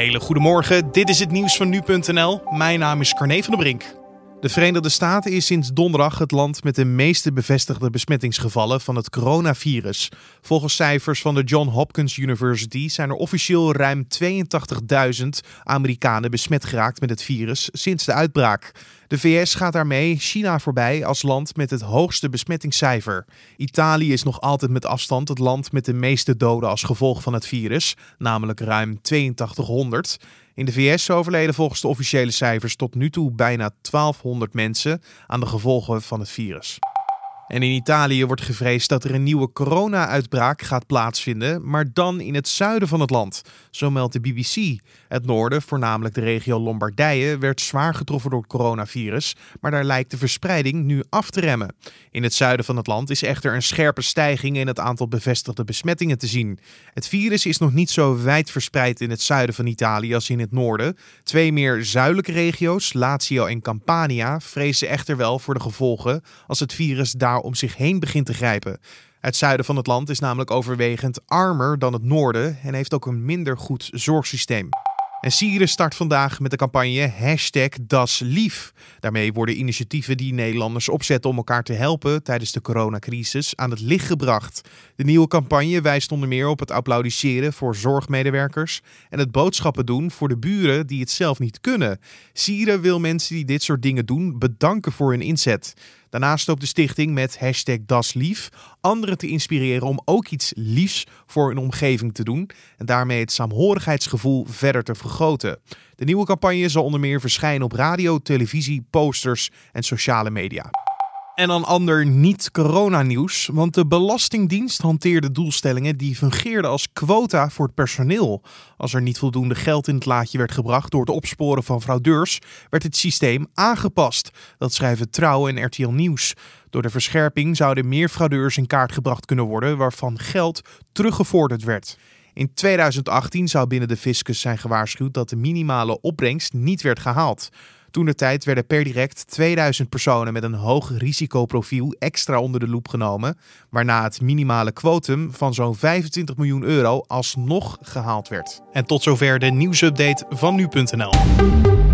hele goede morgen. Dit is het nieuws van nu.nl. Mijn naam is Carne van der Brink. De Verenigde Staten is sinds donderdag het land met de meeste bevestigde besmettingsgevallen van het coronavirus. Volgens cijfers van de John Hopkins University zijn er officieel ruim 82.000 Amerikanen besmet geraakt met het virus sinds de uitbraak. De VS gaat daarmee China voorbij als land met het hoogste besmettingscijfer. Italië is nog altijd met afstand het land met de meeste doden als gevolg van het virus, namelijk ruim 8200. In de VS overleden volgens de officiële cijfers tot nu toe bijna 1200 mensen aan de gevolgen van het virus. En in Italië wordt gevreesd dat er een nieuwe corona-uitbraak gaat plaatsvinden, maar dan in het zuiden van het land. Zo meldt de BBC. Het noorden, voornamelijk de regio Lombardije, werd zwaar getroffen door het coronavirus, maar daar lijkt de verspreiding nu af te remmen. In het zuiden van het land is echter een scherpe stijging in het aantal bevestigde besmettingen te zien. Het virus is nog niet zo wijd verspreid in het zuiden van Italië als in het noorden. Twee meer zuidelijke regio's, Lazio en Campania, vrezen echter wel voor de gevolgen als het virus daar om zich heen begint te grijpen. Het zuiden van het land is namelijk overwegend armer dan het noorden en heeft ook een minder goed zorgsysteem. En Syrië start vandaag met de campagne hashtag DasLief. Daarmee worden initiatieven die Nederlanders opzetten om elkaar te helpen tijdens de coronacrisis aan het licht gebracht. De nieuwe campagne wijst onder meer op het applaudisseren voor zorgmedewerkers en het boodschappen doen voor de buren die het zelf niet kunnen. Syrië wil mensen die dit soort dingen doen bedanken voor hun inzet. Daarnaast stoopt de stichting met hashtag DasLief anderen te inspireren om ook iets liefs voor hun omgeving te doen en daarmee het saamhorigheidsgevoel verder te vergroten. De nieuwe campagne zal onder meer verschijnen op radio, televisie, posters en sociale media. En dan ander niet-corona-nieuws, want de Belastingdienst hanteerde doelstellingen die fungeerden als quota voor het personeel. Als er niet voldoende geld in het laadje werd gebracht door het opsporen van fraudeurs, werd het systeem aangepast. Dat schrijven Trouw en RTL Nieuws. Door de verscherping zouden meer fraudeurs in kaart gebracht kunnen worden waarvan geld teruggevorderd werd. In 2018 zou binnen de fiscus zijn gewaarschuwd dat de minimale opbrengst niet werd gehaald. Toen de tijd werden per direct 2000 personen met een hoog risicoprofiel extra onder de loep genomen, waarna het minimale quotum van zo'n 25 miljoen euro alsnog gehaald werd. En tot zover de nieuwsupdate van nu.nl.